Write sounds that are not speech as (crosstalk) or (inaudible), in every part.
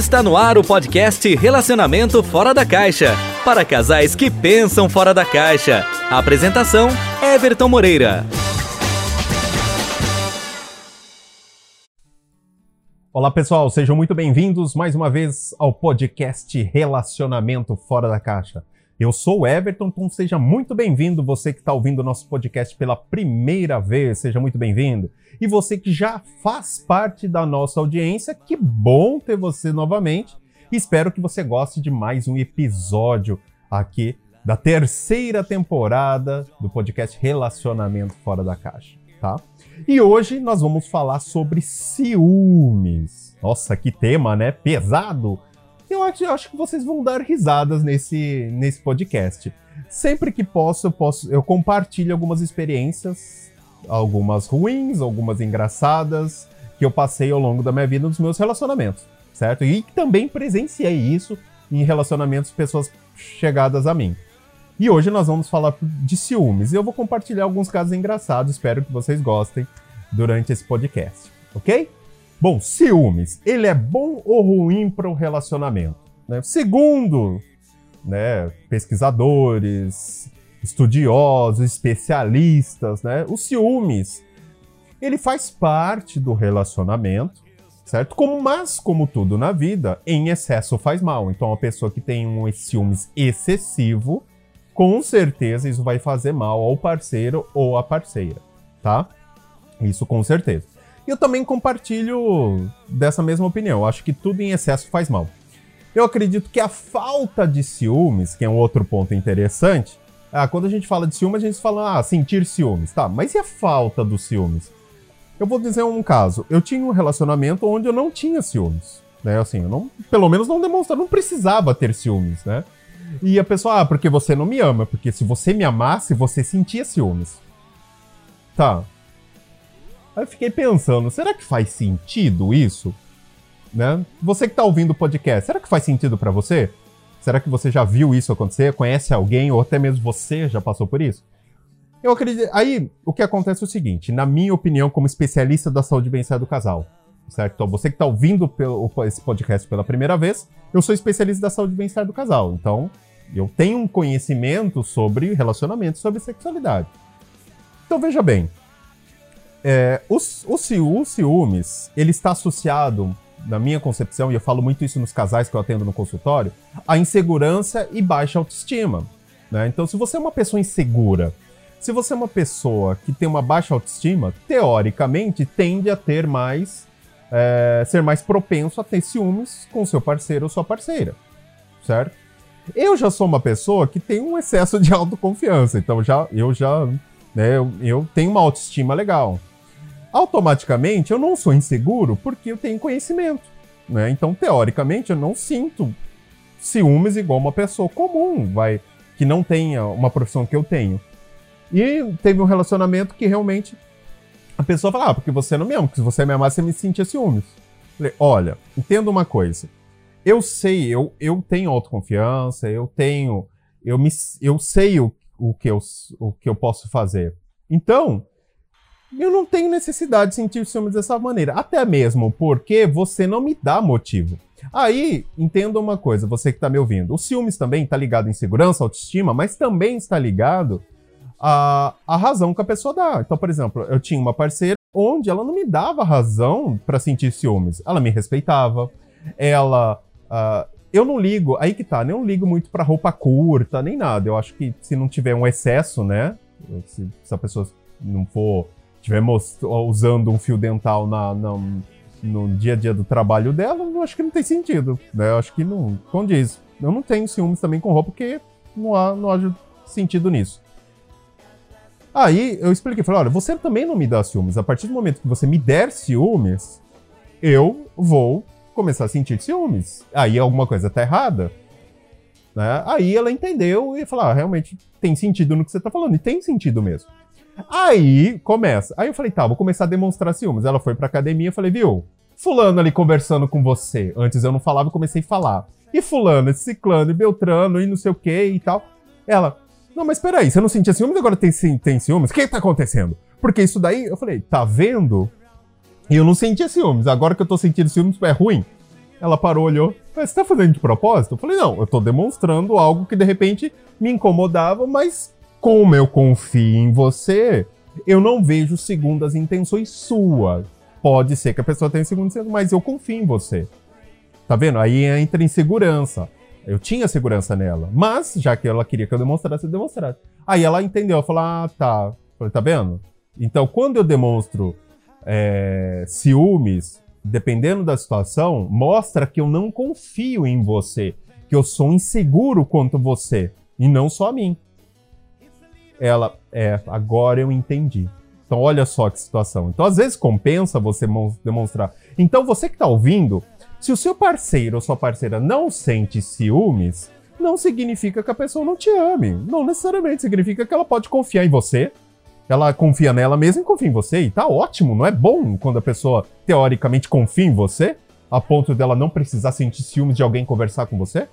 Está no ar o podcast Relacionamento Fora da Caixa para casais que pensam fora da caixa. Apresentação: Everton Moreira. Olá pessoal, sejam muito bem-vindos mais uma vez ao podcast Relacionamento Fora da Caixa. Eu sou o Everton, então seja muito bem-vindo. Você que está ouvindo o nosso podcast pela primeira vez, seja muito bem-vindo. E você que já faz parte da nossa audiência, que bom ter você novamente. Espero que você goste de mais um episódio aqui da terceira temporada do podcast Relacionamento Fora da Caixa, tá? E hoje nós vamos falar sobre ciúmes. Nossa, que tema, né? Pesado. Eu acho, eu acho que vocês vão dar risadas nesse, nesse podcast. Sempre que posso, eu posso, eu compartilho algumas experiências, algumas ruins, algumas engraçadas, que eu passei ao longo da minha vida nos meus relacionamentos, certo? E também presenciei isso em relacionamentos pessoas chegadas a mim. E hoje nós vamos falar de ciúmes. E eu vou compartilhar alguns casos engraçados, espero que vocês gostem durante esse podcast, ok? Bom, ciúmes, ele é bom ou ruim para o relacionamento? Né? Segundo né, pesquisadores, estudiosos, especialistas, né, os ciúmes, ele faz parte do relacionamento, certo? Como, mas, como tudo na vida, em excesso faz mal. Então, a pessoa que tem um ciúmes excessivo, com certeza isso vai fazer mal ao parceiro ou à parceira, tá? Isso com certeza. Eu também compartilho dessa mesma opinião. Acho que tudo em excesso faz mal. Eu acredito que a falta de ciúmes, que é um outro ponto interessante, ah, quando a gente fala de ciúmes, a gente fala, ah, sentir ciúmes, tá? Mas e a falta dos ciúmes? Eu vou dizer um caso. Eu tinha um relacionamento onde eu não tinha ciúmes, né? Assim, eu não, pelo menos não demonstrava, não precisava ter ciúmes, né? E a pessoa, ah, porque você não me ama. Porque se você me amasse, você sentia ciúmes. Tá. Aí eu fiquei pensando, será que faz sentido isso? Né? Você que tá ouvindo o podcast, será que faz sentido para você? Será que você já viu isso acontecer? Conhece alguém ou até mesmo você já passou por isso? Eu acredito. Aí, o que acontece é o seguinte, na minha opinião, como especialista da saúde e bem-estar do casal, certo? Então, você que está ouvindo esse podcast pela primeira vez, eu sou especialista da saúde e bem-estar do casal. Então, eu tenho um conhecimento sobre relacionamento, sobre sexualidade. Então, veja bem. É, o, o, o ciúmes, ele está associado, na minha concepção, e eu falo muito isso nos casais que eu atendo no consultório, a insegurança e baixa autoestima. Né? Então, se você é uma pessoa insegura, se você é uma pessoa que tem uma baixa autoestima, teoricamente tende a ter mais é, ser mais propenso a ter ciúmes com seu parceiro ou sua parceira, certo? Eu já sou uma pessoa que tem um excesso de autoconfiança, então já eu já né, eu, eu tenho uma autoestima legal. Automaticamente eu não sou inseguro porque eu tenho conhecimento, né? Então teoricamente eu não sinto ciúmes igual uma pessoa comum, vai que não tenha uma profissão que eu tenho. E teve um relacionamento que realmente a pessoa fala, ah, porque você não me ama, porque se você me amasse, você me sentia ciúmes. Falei, olha, entenda uma coisa. Eu sei, eu, eu tenho autoconfiança, eu tenho, eu, me, eu sei o, o, que eu, o que eu posso fazer. Então, eu não tenho necessidade de sentir ciúmes dessa maneira. Até mesmo porque você não me dá motivo. Aí, entenda uma coisa, você que está me ouvindo. O ciúmes também está ligado em segurança, autoestima, mas também está ligado a, a razão que a pessoa dá. Então, por exemplo, eu tinha uma parceira onde ela não me dava razão para sentir ciúmes. Ela me respeitava, ela. Uh, eu não ligo, aí que tá, né? eu não ligo muito pra roupa curta, nem nada. Eu acho que se não tiver um excesso, né? Se, se a pessoa não for. Estiver usando um fio dental na, na, no dia a dia do trabalho dela, eu acho que não tem sentido. Né? Eu acho que não. Como diz, eu não tenho ciúmes também com roupa, porque não há, não há sentido nisso. Aí eu expliquei, falei, olha, você também não me dá ciúmes. A partir do momento que você me der ciúmes, eu vou começar a sentir ciúmes. Aí alguma coisa tá errada. Né? Aí ela entendeu e falou, ah, realmente tem sentido no que você tá falando. E tem sentido mesmo. Aí começa. Aí eu falei, tá, vou começar a demonstrar ciúmes. Ela foi pra academia, eu falei, viu? Fulano ali conversando com você. Antes eu não falava, comecei a falar. E fulano, esse ciclano, e Beltrano, e não sei o que e tal. Ela, não, mas peraí, você não sentia ciúmes agora tem, tem ciúmes? O que tá acontecendo? Porque isso daí, eu falei, tá vendo? E eu não sentia ciúmes. Agora que eu tô sentindo ciúmes, é ruim. Ela parou, olhou. Mas você tá fazendo de propósito? Eu falei, não, eu tô demonstrando algo que de repente me incomodava, mas como eu confio em você, eu não vejo segundas intenções suas. Pode ser que a pessoa tenha segundas intenções, mas eu confio em você. Tá vendo? Aí entra insegurança. Eu tinha segurança nela. Mas, já que ela queria que eu demonstrasse, eu demonstrasse. Aí ela entendeu, falou: ah, tá. Falei, tá vendo? Então, quando eu demonstro é, ciúmes, dependendo da situação, mostra que eu não confio em você, que eu sou inseguro quanto você, e não só a mim. Ela, é, agora eu entendi. Então, olha só que situação. Então, às vezes compensa você demonstrar. Então, você que está ouvindo, se o seu parceiro ou sua parceira não sente ciúmes, não significa que a pessoa não te ame. Não necessariamente significa que ela pode confiar em você, ela confia nela mesma e confia em você. E tá ótimo, não é bom quando a pessoa teoricamente confia em você, a ponto dela não precisar sentir ciúmes de alguém conversar com você?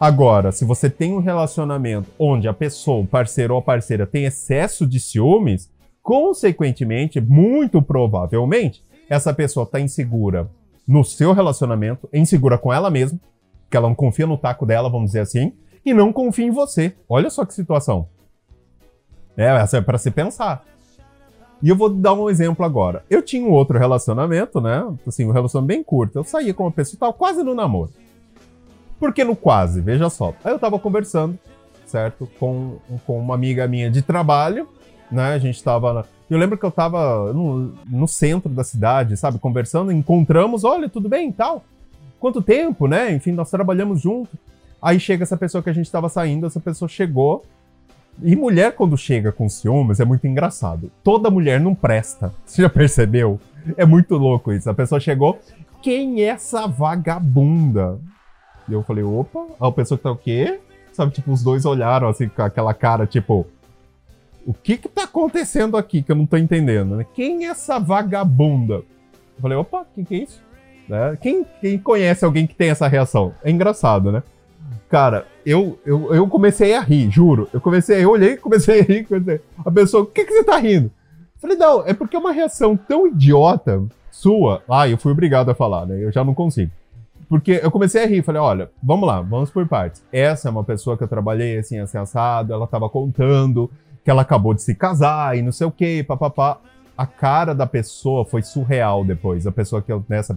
Agora, se você tem um relacionamento onde a pessoa, o parceiro ou a parceira tem excesso de ciúmes, consequentemente, muito provavelmente, essa pessoa está insegura no seu relacionamento, insegura com ela mesma, que ela não confia no taco dela, vamos dizer assim, e não confia em você. Olha só que situação. É, essa é para se pensar. E eu vou dar um exemplo agora. Eu tinha um outro relacionamento, né? Assim, um relacionamento bem curto. Eu saía com uma pessoa, tava quase no namoro. Por que no quase? Veja só. Aí eu tava conversando, certo? Com, com uma amiga minha de trabalho, né? A gente tava. Eu lembro que eu tava no, no centro da cidade, sabe? Conversando, encontramos, olha, tudo bem e tal. Quanto tempo, né? Enfim, nós trabalhamos junto. Aí chega essa pessoa que a gente tava saindo, essa pessoa chegou e mulher, quando chega com ciúmes, é muito engraçado. Toda mulher não presta. (laughs) Você já percebeu? É muito louco isso. A pessoa chegou, quem é essa vagabunda? E eu falei, opa, a pessoa que tá o quê? Sabe, tipo, os dois olharam assim com aquela cara, tipo, o que que tá acontecendo aqui que eu não tô entendendo, né? Quem é essa vagabunda? Eu falei, opa, quem que é isso? Né? Quem, quem conhece alguém que tem essa reação? É engraçado, né? Cara, eu, eu, eu comecei a rir, juro. Eu comecei, eu olhei comecei a rir. Comecei. A pessoa, o que, que você tá rindo? Falei, não, é porque é uma reação tão idiota sua. Ah, eu fui obrigado a falar, né? Eu já não consigo. Porque eu comecei a rir, falei, olha, vamos lá, vamos por partes. Essa é uma pessoa que eu trabalhei assim, assim, assado, ela tava contando que ela acabou de se casar e não sei o que, papapá. A cara da pessoa foi surreal depois, a pessoa que eu, nessa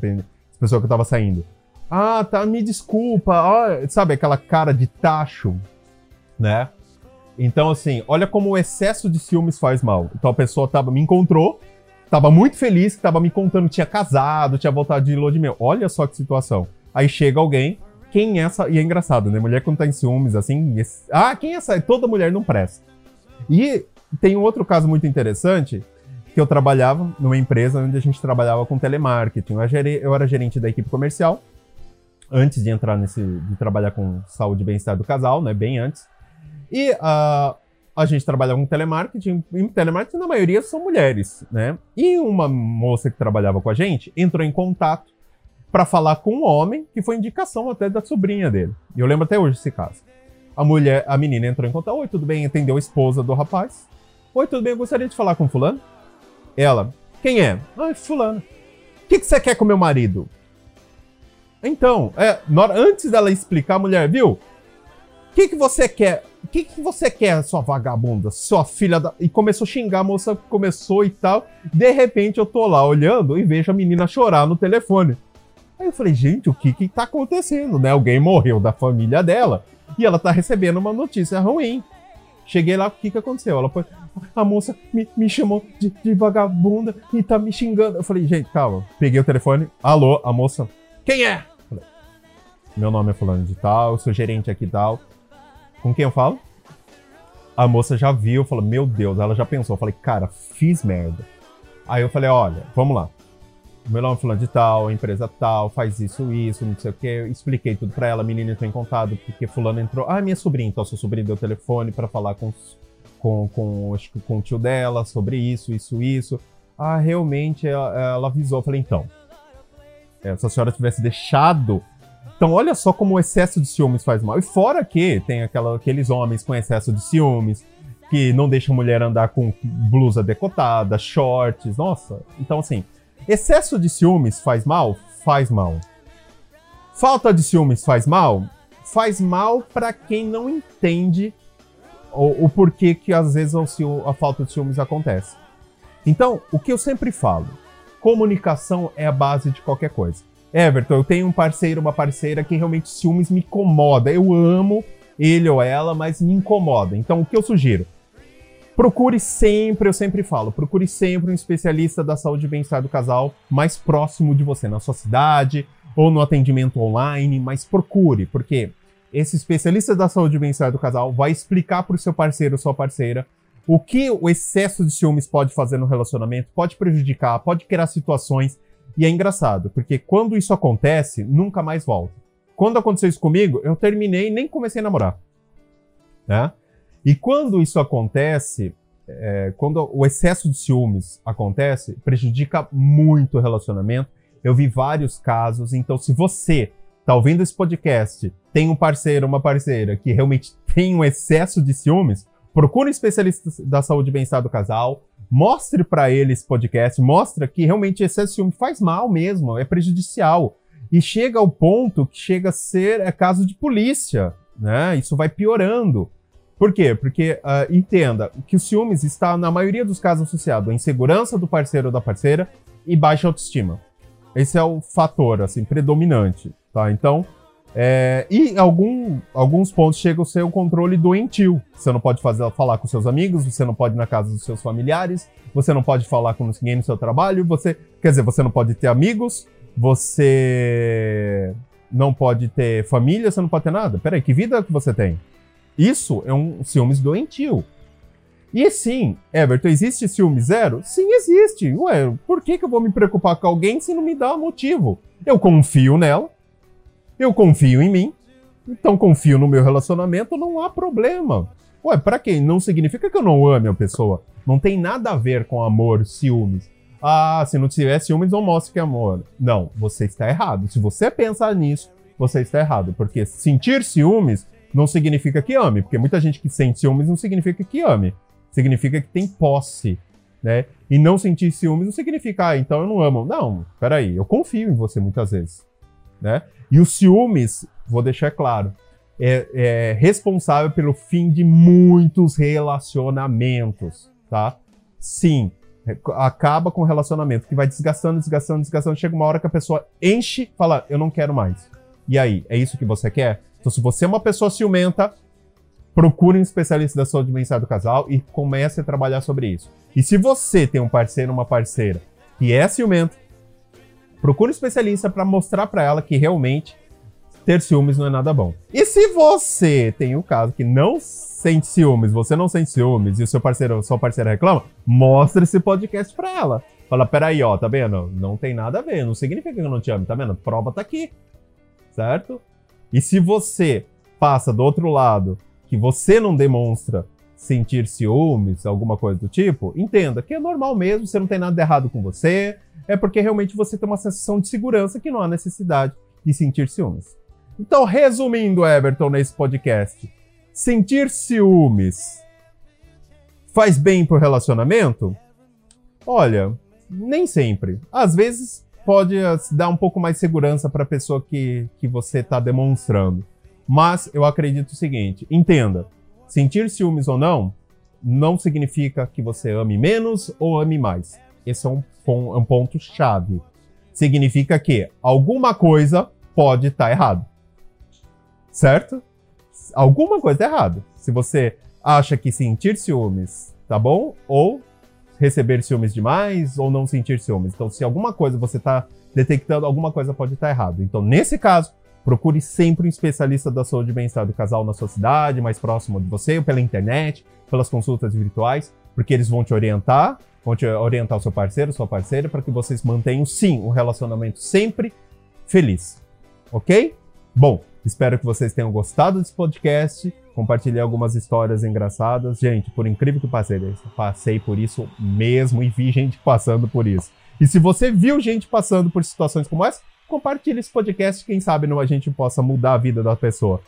pessoa que eu tava saindo. Ah, tá, me desculpa. Ah, sabe aquela cara de tacho, né? Então, assim, olha como o excesso de ciúmes faz mal. Então a pessoa tava, me encontrou, tava muito feliz, que tava me contando que tinha casado, tinha voltado de lua. Olha só que situação. Aí chega alguém, quem é essa? E é engraçado, né? Mulher quando tá em ciúmes, assim. Esse... Ah, quem é essa? Toda mulher não presta. E tem um outro caso muito interessante, que eu trabalhava numa empresa onde a gente trabalhava com telemarketing. Eu era gerente da equipe comercial antes de entrar nesse, de trabalhar com saúde e bem-estar do casal, né, bem antes. E uh, a gente trabalhava com telemarketing, e telemarketing na maioria são mulheres, né? E uma moça que trabalhava com a gente entrou em contato para falar com um homem que foi indicação até da sobrinha dele. E eu lembro até hoje esse caso. A mulher, a menina entrou em contato, oi, tudo bem? Atendeu a esposa do rapaz. Oi, tudo bem? Eu gostaria de falar com fulano. Ela, quem é? Ah, fulano. O que, que você quer com meu marido? Então, é, antes dela explicar, a mulher, viu? O que, que você quer? O que, que você quer, sua vagabunda? Sua filha da. E começou a xingar, a moça começou e tal. De repente eu tô lá olhando e vejo a menina chorar no telefone. Aí eu falei, gente, o que que tá acontecendo, né? Alguém morreu da família dela e ela tá recebendo uma notícia ruim. Cheguei lá, o que que aconteceu? Ela foi, a moça me, me chamou de, de vagabunda e tá me xingando. Eu falei, gente, calma. Peguei o telefone, alô, a moça, quem é? Meu nome é fulano de tal, sou gerente aqui e tal. Com quem eu falo? A moça já viu, falou, meu Deus, ela já pensou. Eu falei, cara, fiz merda. Aí eu falei, olha, vamos lá. Meu nome é fulano de tal, empresa tal, faz isso, isso, não sei o. Eu expliquei tudo pra ela, menina entrou em contato, porque fulano entrou. Ah, minha sobrinha, então seu sobrinho deu telefone para falar com, com, com, com o tio dela sobre isso, isso, isso. Ah, realmente ela, ela avisou. Eu falei, então, se a senhora tivesse deixado então, olha só como o excesso de ciúmes faz mal. E fora que tem aquela, aqueles homens com excesso de ciúmes, que não deixam a mulher andar com blusa decotada, shorts, nossa. Então, assim, excesso de ciúmes faz mal? Faz mal. Falta de ciúmes faz mal? Faz mal para quem não entende o, o, porquê que às vezes a falta de ciúmes acontece. Então, o que eu sempre falo, comunicação é a base de qualquer coisa. Everton, eu tenho um parceiro, uma parceira que realmente ciúmes me incomoda. Eu amo ele ou ela, mas me incomoda. Então, o que eu sugiro? Procure sempre, eu sempre falo, procure sempre um especialista da saúde e bem-estar do casal mais próximo de você, na sua cidade ou no atendimento online, mas procure, porque esse especialista da saúde e bem-estar do casal vai explicar para o seu parceiro ou sua parceira o que o excesso de ciúmes pode fazer no relacionamento, pode prejudicar, pode criar situações. E é engraçado, porque quando isso acontece, nunca mais volta. Quando aconteceu isso comigo, eu terminei e nem comecei a namorar. Né? E quando isso acontece, é, quando o excesso de ciúmes acontece, prejudica muito o relacionamento. Eu vi vários casos, então se você está ouvindo esse podcast, tem um parceiro, uma parceira que realmente tem um excesso de ciúmes, procure um especialista da saúde e bem-estar do casal, mostre para ele esse podcast, mostra que realmente excesso de ciúme faz mal mesmo, é prejudicial. E chega ao ponto que chega a ser é, caso de polícia, né? Isso vai piorando. Por quê? Porque, uh, entenda, que o ciúmes está, na maioria dos casos, associado à insegurança do parceiro ou da parceira e baixa autoestima. Esse é o fator, assim, predominante, tá? Então, é, e algum, alguns pontos chegam a ser o controle doentio. Você não pode fazer, falar com seus amigos, você não pode ir na casa dos seus familiares, você não pode falar com ninguém no seu trabalho, você. Quer dizer, você não pode ter amigos, você não pode ter família, você não pode ter nada. Peraí, que vida que você tem? Isso é um ciúmes doentio. E sim, Everton, existe ciúme zero? Sim, existe. Ué, por que, que eu vou me preocupar com alguém se não me dá motivo? Eu confio nela, eu confio em mim, então confio no meu relacionamento, não há problema. Ué, pra quem? Não significa que eu não ame a pessoa. Não tem nada a ver com amor, ciúmes. Ah, se não tiver ciúmes, não mostre que é amor. Não, você está errado. Se você pensar nisso, você está errado. Porque sentir ciúmes não significa que ame. Porque muita gente que sente ciúmes não significa que ame. Significa que tem posse. Né? E não sentir ciúmes não significa, ah, então eu não amo. Não, peraí, eu confio em você muitas vezes. Né? E os ciúmes, vou deixar claro, é, é responsável pelo fim de muitos relacionamentos, tá? Sim, acaba com o relacionamento, que vai desgastando, desgastando, desgastando. Chega uma hora que a pessoa enche, fala, eu não quero mais. E aí, é isso que você quer? Então, se você é uma pessoa ciumenta, procure um especialista da saúde mental do casal e comece a trabalhar sobre isso. E se você tem um parceiro ou uma parceira que é ciumento, Procure um especialista para mostrar para ela que realmente ter ciúmes não é nada bom. E se você tem o um caso que não sente ciúmes, você não sente ciúmes e o seu parceiro, sua parceira reclama, mostre esse podcast para ela. Fala, peraí, ó, tá vendo? Não tem nada a ver, não significa que eu não te amo, tá vendo? Prova tá aqui, certo? E se você passa do outro lado, que você não demonstra sentir ciúmes, alguma coisa do tipo, entenda que é normal mesmo, você não tem nada de errado com você, é porque realmente você tem uma sensação de segurança que não há necessidade de sentir ciúmes. Então, resumindo, Everton, nesse podcast, sentir ciúmes faz bem pro relacionamento? Olha, nem sempre. Às vezes pode eh, dar um pouco mais segurança para a pessoa que, que você está demonstrando. Mas eu acredito o seguinte: entenda, sentir ciúmes ou não, não significa que você ame menos ou ame mais. Esse é um, um ponto chave. Significa que alguma coisa pode estar tá errado. Certo? Alguma coisa está errada. Se você acha que sentir ciúmes tá bom, ou receber ciúmes demais, ou não sentir ciúmes. Então, se alguma coisa você está detectando, alguma coisa pode estar tá errado. Então, nesse caso, procure sempre um especialista da saúde e bem-estar do casal na sua cidade, mais próximo de você, ou pela internet, pelas consultas virtuais, porque eles vão te orientar vão te orientar o seu parceiro, sua parceira, para que vocês mantenham, sim, um relacionamento sempre feliz. Ok? Bom, espero que vocês tenham gostado desse podcast. Compartilhei algumas histórias engraçadas. Gente, por incrível que pareça, passei por isso mesmo e vi gente passando por isso. E se você viu gente passando por situações como essa, compartilhe esse podcast. Quem sabe não a gente possa mudar a vida da pessoa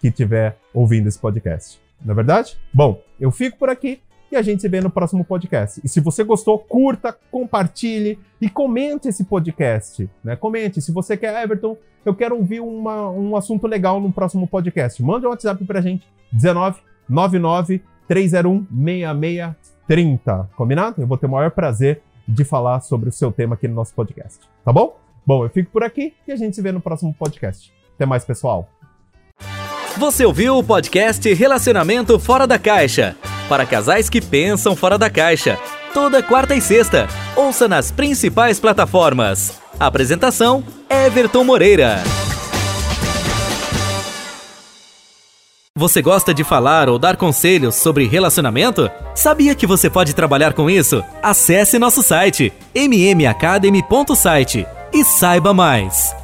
que estiver ouvindo esse podcast. Não é verdade? Bom, eu fico por aqui. E a gente se vê no próximo podcast. E se você gostou, curta, compartilhe e comente esse podcast. Né? Comente. Se você quer, Everton, eu quero ouvir uma, um assunto legal no próximo podcast. Manda um WhatsApp pra gente. 19 99 301 6630. Combinado? Eu vou ter o maior prazer de falar sobre o seu tema aqui no nosso podcast. Tá bom? Bom, eu fico por aqui e a gente se vê no próximo podcast. Até mais, pessoal. Você ouviu o podcast Relacionamento Fora da Caixa para casais que pensam fora da caixa. Toda quarta e sexta. Ouça nas principais plataformas. Apresentação: Everton Moreira. Você gosta de falar ou dar conselhos sobre relacionamento? Sabia que você pode trabalhar com isso? Acesse nosso site mmacademy.site e saiba mais.